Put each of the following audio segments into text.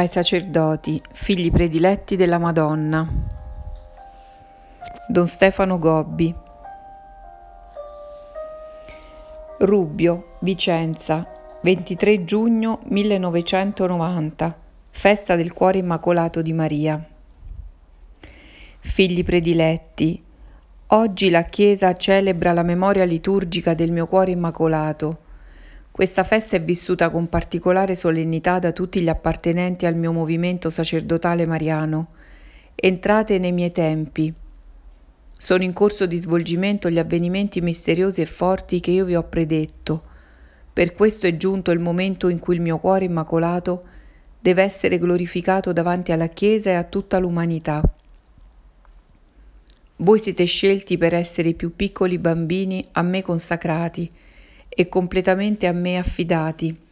ai sacerdoti, figli prediletti della Madonna. Don Stefano Gobbi. Rubbio, Vicenza, 23 giugno 1990, festa del cuore immacolato di Maria. Figli prediletti, oggi la Chiesa celebra la memoria liturgica del mio cuore immacolato questa festa è vissuta con particolare solennità da tutti gli appartenenti al mio movimento sacerdotale mariano. Entrate nei miei tempi. Sono in corso di svolgimento gli avvenimenti misteriosi e forti che io vi ho predetto. Per questo è giunto il momento in cui il mio cuore immacolato deve essere glorificato davanti alla Chiesa e a tutta l'umanità. Voi siete scelti per essere i più piccoli bambini a me consacrati e completamente a me affidati.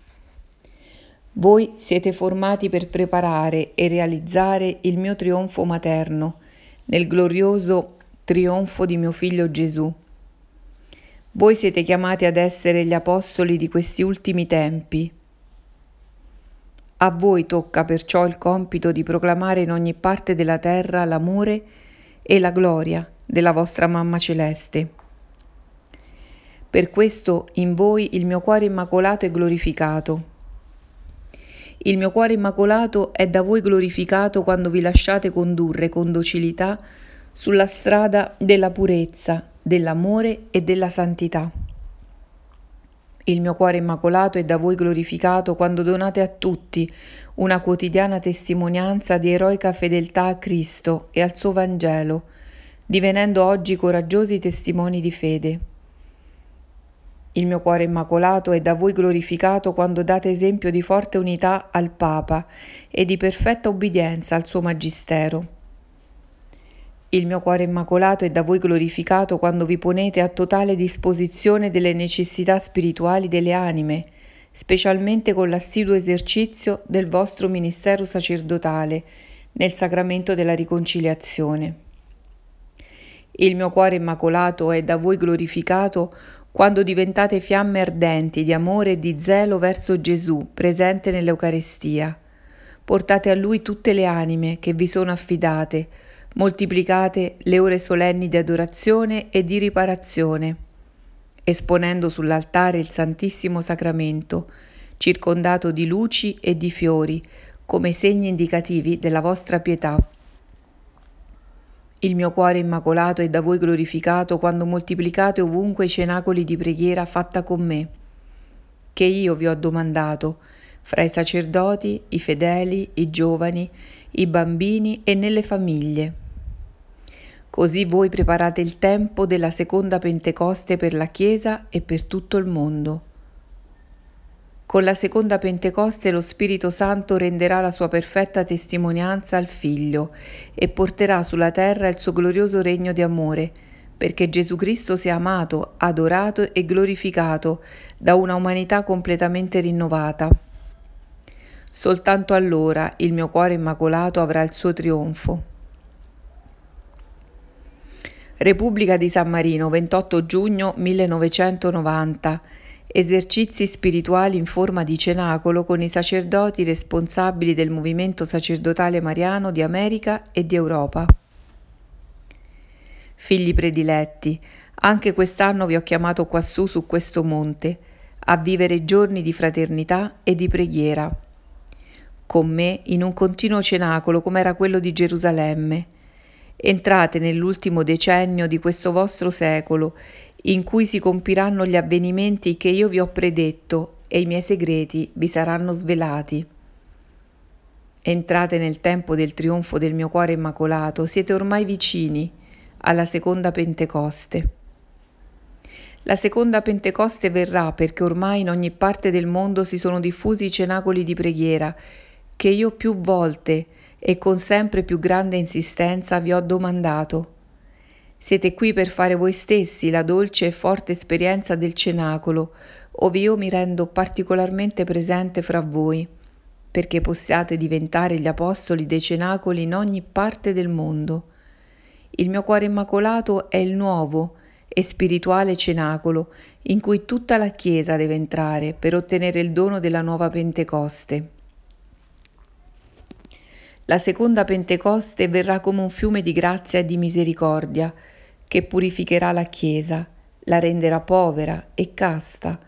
Voi siete formati per preparare e realizzare il mio trionfo materno nel glorioso trionfo di mio figlio Gesù. Voi siete chiamati ad essere gli apostoli di questi ultimi tempi. A voi tocca perciò il compito di proclamare in ogni parte della terra l'amore e la gloria della vostra Mamma Celeste. Per questo in voi il mio cuore immacolato è glorificato. Il mio cuore immacolato è da voi glorificato quando vi lasciate condurre con docilità sulla strada della purezza, dell'amore e della santità. Il mio cuore immacolato è da voi glorificato quando donate a tutti una quotidiana testimonianza di eroica fedeltà a Cristo e al suo Vangelo, divenendo oggi coraggiosi testimoni di fede. Il mio cuore immacolato è da voi glorificato quando date esempio di forte unità al Papa e di perfetta ubbidienza al suo Magistero. Il mio cuore immacolato è da voi glorificato quando vi ponete a totale disposizione delle necessità spirituali delle anime, specialmente con l'assiduo esercizio del vostro ministero sacerdotale nel sacramento della riconciliazione. Il mio cuore immacolato è da voi glorificato quando diventate fiamme ardenti di amore e di zelo verso Gesù presente nell'Eucarestia. Portate a Lui tutte le anime che vi sono affidate, moltiplicate le ore solenni di adorazione e di riparazione, esponendo sull'altare il Santissimo Sacramento, circondato di luci e di fiori, come segni indicativi della vostra pietà. Il mio cuore immacolato è da voi glorificato quando moltiplicate ovunque i cenacoli di preghiera fatta con me, che io vi ho domandato, fra i sacerdoti, i fedeli, i giovani, i bambini e nelle famiglie. Così voi preparate il tempo della seconda Pentecoste per la Chiesa e per tutto il mondo. Con la seconda Pentecoste lo Spirito Santo renderà la sua perfetta testimonianza al Figlio e porterà sulla terra il suo glorioso regno di amore, perché Gesù Cristo sia amato, adorato e glorificato da una umanità completamente rinnovata. Soltanto allora il mio cuore immacolato avrà il suo trionfo. Repubblica di San Marino, 28 giugno 1990 esercizi spirituali in forma di cenacolo con i sacerdoti responsabili del movimento sacerdotale mariano di America e di Europa. Figli prediletti, anche quest'anno vi ho chiamato quassù su questo monte, a vivere giorni di fraternità e di preghiera. Con me in un continuo cenacolo come era quello di Gerusalemme. Entrate nell'ultimo decennio di questo vostro secolo in cui si compiranno gli avvenimenti che io vi ho predetto e i miei segreti vi saranno svelati. Entrate nel tempo del trionfo del mio cuore immacolato, siete ormai vicini alla seconda Pentecoste. La seconda Pentecoste verrà perché ormai in ogni parte del mondo si sono diffusi i cenacoli di preghiera che io più volte e con sempre più grande insistenza vi ho domandato siete qui per fare voi stessi la dolce e forte esperienza del cenacolo, ove io mi rendo particolarmente presente fra voi, perché possiate diventare gli apostoli dei cenacoli in ogni parte del mondo. Il mio cuore immacolato è il nuovo e spirituale cenacolo in cui tutta la Chiesa deve entrare per ottenere il dono della nuova Pentecoste. La seconda Pentecoste verrà come un fiume di grazia e di misericordia che purificherà la Chiesa, la renderà povera e casta,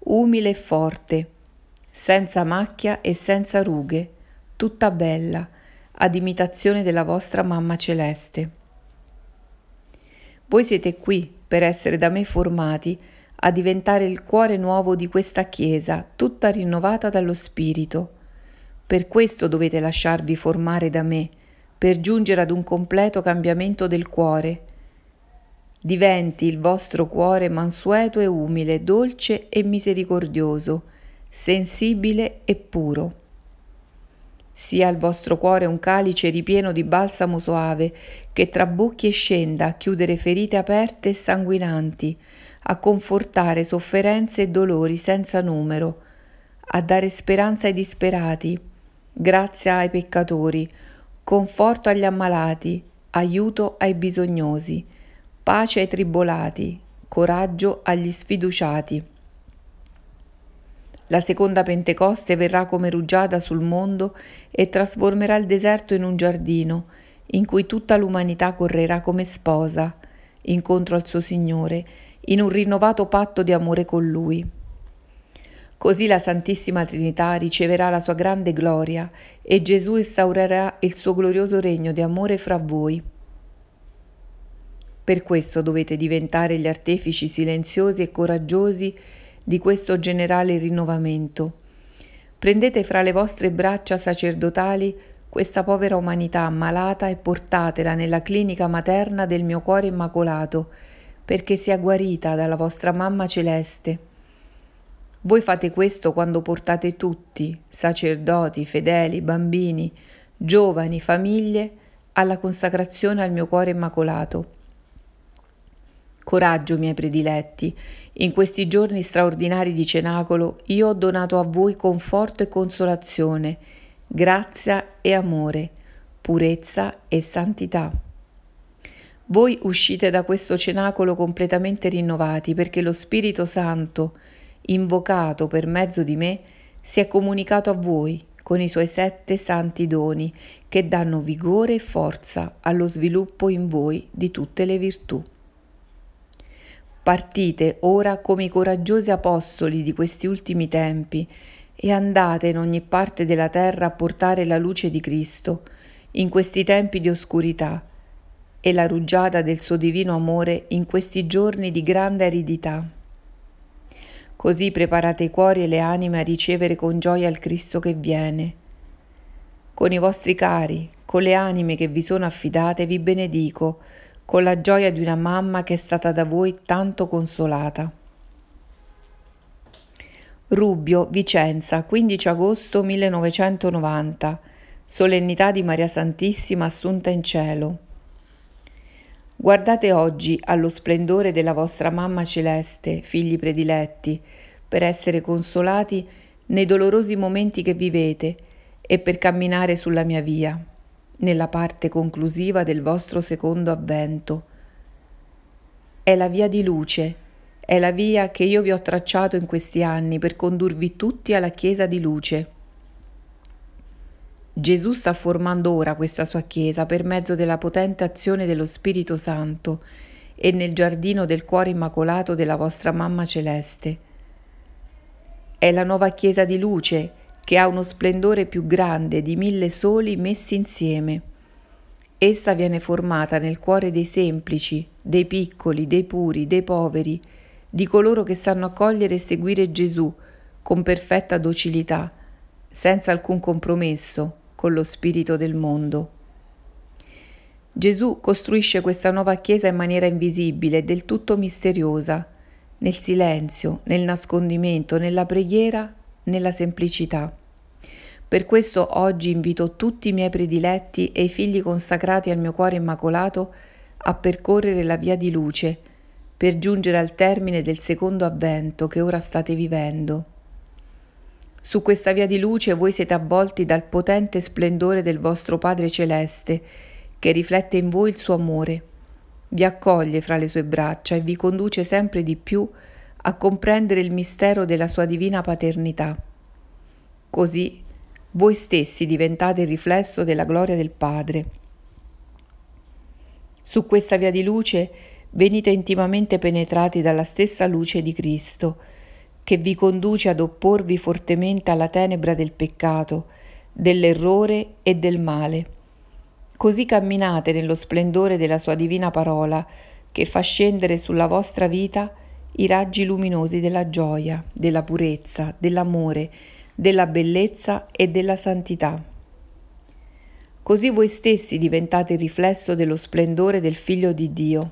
umile e forte, senza macchia e senza rughe, tutta bella, ad imitazione della vostra mamma celeste. Voi siete qui per essere da me formati a diventare il cuore nuovo di questa Chiesa, tutta rinnovata dallo Spirito. Per questo dovete lasciarvi formare da me, per giungere ad un completo cambiamento del cuore. Diventi il vostro cuore mansueto e umile, dolce e misericordioso, sensibile e puro. Sia il vostro cuore un calice ripieno di balsamo soave, che trabocchi e scenda a chiudere ferite aperte e sanguinanti, a confortare sofferenze e dolori senza numero, a dare speranza ai disperati, grazia ai peccatori, conforto agli ammalati, aiuto ai bisognosi, pace ai tribolati, coraggio agli sfiduciati. La seconda Pentecoste verrà come rugiada sul mondo e trasformerà il deserto in un giardino, in cui tutta l'umanità correrà come sposa, incontro al suo Signore, in un rinnovato patto di amore con Lui. Così la Santissima Trinità riceverà la sua grande gloria e Gesù instaurerà il suo glorioso regno di amore fra voi. Per questo dovete diventare gli artefici silenziosi e coraggiosi di questo generale rinnovamento. Prendete fra le vostre braccia sacerdotali questa povera umanità ammalata e portatela nella clinica materna del mio cuore immacolato, perché sia guarita dalla vostra mamma celeste. Voi fate questo quando portate tutti, sacerdoti, fedeli, bambini, giovani, famiglie, alla consacrazione al mio cuore immacolato. Coraggio, miei prediletti, in questi giorni straordinari di cenacolo io ho donato a voi conforto e consolazione, grazia e amore, purezza e santità. Voi uscite da questo cenacolo completamente rinnovati perché lo Spirito Santo, invocato per mezzo di me, si è comunicato a voi con i suoi sette santi doni che danno vigore e forza allo sviluppo in voi di tutte le virtù. Partite ora come i coraggiosi apostoli di questi ultimi tempi e andate in ogni parte della terra a portare la luce di Cristo in questi tempi di oscurità e la rugiada del suo divino amore in questi giorni di grande aridità. Così preparate i cuori e le anime a ricevere con gioia il Cristo che viene. Con i vostri cari, con le anime che vi sono affidate, vi benedico, con la gioia di una mamma che è stata da voi tanto consolata. Rubbio, Vicenza, 15 agosto 1990. Solennità di Maria Santissima assunta in cielo. Guardate oggi allo splendore della vostra mamma celeste, figli prediletti, per essere consolati nei dolorosi momenti che vivete e per camminare sulla mia via nella parte conclusiva del vostro secondo avvento. È la via di luce, è la via che io vi ho tracciato in questi anni per condurvi tutti alla Chiesa di luce. Gesù sta formando ora questa sua Chiesa per mezzo della potente azione dello Spirito Santo e nel giardino del cuore immacolato della vostra Mamma Celeste. È la nuova Chiesa di luce che ha uno splendore più grande di mille soli messi insieme. Essa viene formata nel cuore dei semplici, dei piccoli, dei puri, dei poveri, di coloro che sanno accogliere e seguire Gesù con perfetta docilità, senza alcun compromesso con lo spirito del mondo. Gesù costruisce questa nuova Chiesa in maniera invisibile del tutto misteriosa, nel silenzio, nel nascondimento, nella preghiera nella semplicità. Per questo oggi invito tutti i miei prediletti e i figli consacrati al mio cuore immacolato a percorrere la via di luce per giungere al termine del secondo avvento che ora state vivendo. Su questa via di luce voi siete avvolti dal potente splendore del vostro Padre Celeste, che riflette in voi il suo amore, vi accoglie fra le sue braccia e vi conduce sempre di più a comprendere il mistero della sua divina paternità. Così voi stessi diventate il riflesso della gloria del Padre. Su questa via di luce venite intimamente penetrati dalla stessa luce di Cristo, che vi conduce ad opporvi fortemente alla tenebra del peccato, dell'errore e del male. Così camminate nello splendore della sua divina parola, che fa scendere sulla vostra vita i raggi luminosi della gioia, della purezza, dell'amore, della bellezza e della santità. Così voi stessi diventate il riflesso dello splendore del Figlio di Dio.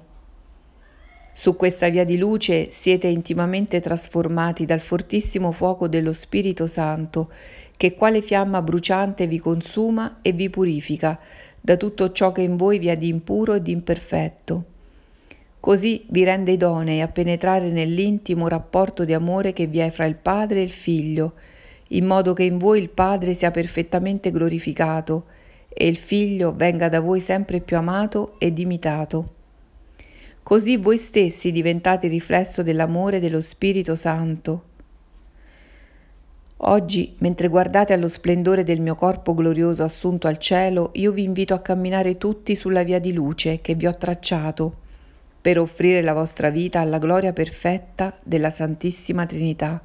Su questa via di luce siete intimamente trasformati dal fortissimo fuoco dello Spirito Santo, che quale fiamma bruciante vi consuma e vi purifica da tutto ciò che in voi vi è di impuro e di imperfetto Così vi rende idonei a penetrare nell'intimo rapporto di amore che vi è fra il Padre e il Figlio, in modo che in voi il Padre sia perfettamente glorificato e il Figlio venga da voi sempre più amato ed imitato. Così voi stessi diventate riflesso dell'amore dello Spirito Santo. Oggi, mentre guardate allo splendore del mio corpo glorioso assunto al cielo, io vi invito a camminare tutti sulla via di luce che vi ho tracciato per offrire la vostra vita alla gloria perfetta della Santissima Trinità,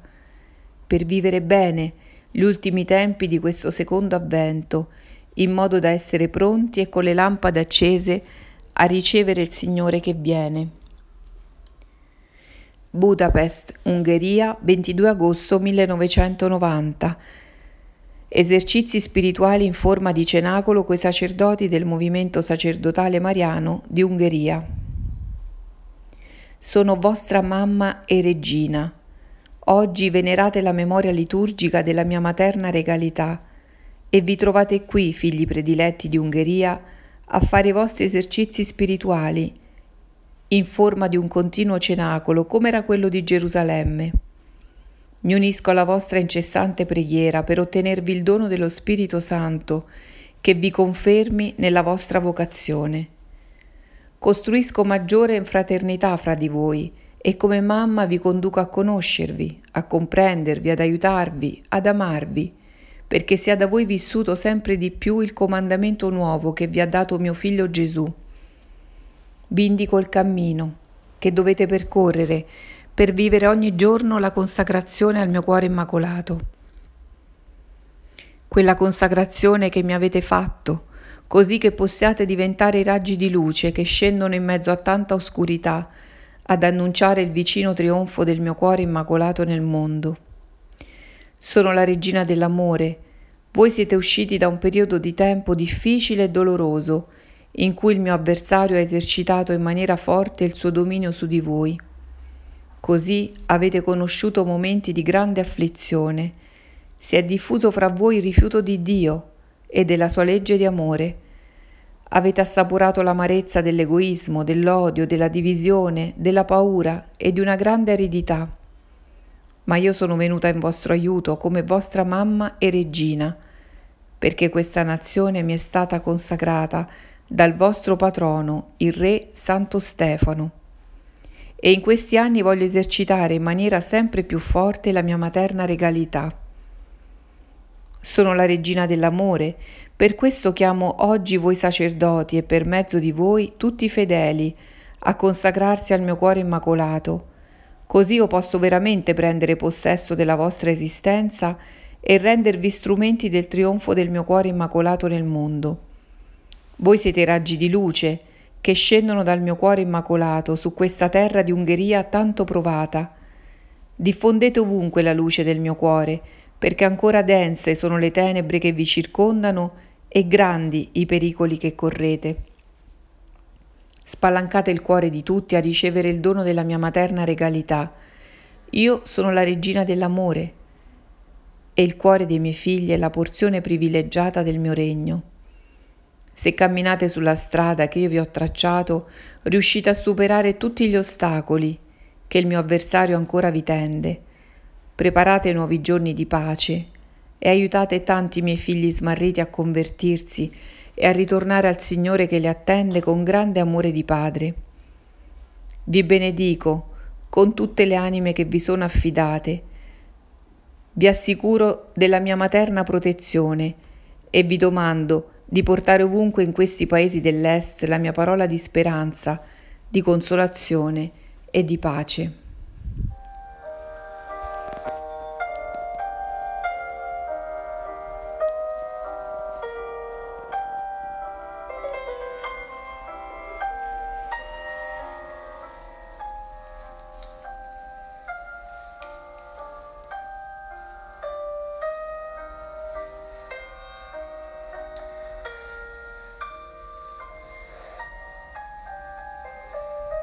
per vivere bene gli ultimi tempi di questo secondo avvento, in modo da essere pronti e con le lampade accese a ricevere il Signore che viene. Budapest, Ungheria, 22 agosto 1990. Esercizi spirituali in forma di cenacolo coi sacerdoti del movimento sacerdotale mariano di Ungheria. Sono vostra mamma e regina. Oggi venerate la memoria liturgica della mia materna regalità e vi trovate qui, figli prediletti di Ungheria, a fare i vostri esercizi spirituali, in forma di un continuo cenacolo come era quello di Gerusalemme. Mi unisco alla vostra incessante preghiera per ottenervi il dono dello Spirito Santo che vi confermi nella vostra vocazione. Costruisco maggiore fraternità fra di voi e come mamma vi conduco a conoscervi, a comprendervi, ad aiutarvi, ad amarvi, perché sia da voi vissuto sempre di più il comandamento nuovo che vi ha dato mio figlio Gesù. Vi indico il cammino che dovete percorrere per vivere ogni giorno la consacrazione al mio cuore immacolato. Quella consacrazione che mi avete fatto, così che possiate diventare i raggi di luce che scendono in mezzo a tanta oscurità, ad annunciare il vicino trionfo del mio cuore immacolato nel mondo. Sono la regina dell'amore. Voi siete usciti da un periodo di tempo difficile e doloroso, in cui il mio avversario ha esercitato in maniera forte il suo dominio su di voi. Così avete conosciuto momenti di grande afflizione. Si è diffuso fra voi il rifiuto di Dio, e della sua legge di amore. Avete assaporato l'amarezza dell'egoismo, dell'odio, della divisione, della paura e di una grande aridità. Ma io sono venuta in vostro aiuto come vostra mamma e regina, perché questa nazione mi è stata consacrata dal vostro patrono, il re Santo Stefano. E in questi anni voglio esercitare in maniera sempre più forte la mia materna regalità sono la regina dell'amore, per questo chiamo oggi voi sacerdoti e per mezzo di voi tutti i fedeli a consacrarsi al mio cuore immacolato. Così io posso veramente prendere possesso della vostra esistenza e rendervi strumenti del trionfo del mio cuore immacolato nel mondo. Voi siete raggi di luce che scendono dal mio cuore immacolato su questa terra di Ungheria tanto provata. Diffondete ovunque la luce del mio cuore, perché ancora dense sono le tenebre che vi circondano e grandi i pericoli che correte. Spalancate il cuore di tutti a ricevere il dono della mia materna regalità. Io sono la regina dell'amore e il cuore dei miei figli è la porzione privilegiata del mio regno. Se camminate sulla strada che io vi ho tracciato, riuscite a superare tutti gli ostacoli che il mio avversario ancora vi tende preparate nuovi giorni di pace e aiutate tanti miei figli smarriti a convertirsi e a ritornare al Signore che li attende con grande amore di Padre. Vi benedico con tutte le anime che vi sono affidate. Vi assicuro della mia materna protezione e vi domando di portare ovunque in questi paesi dell'Est la mia parola di speranza, di consolazione e di pace.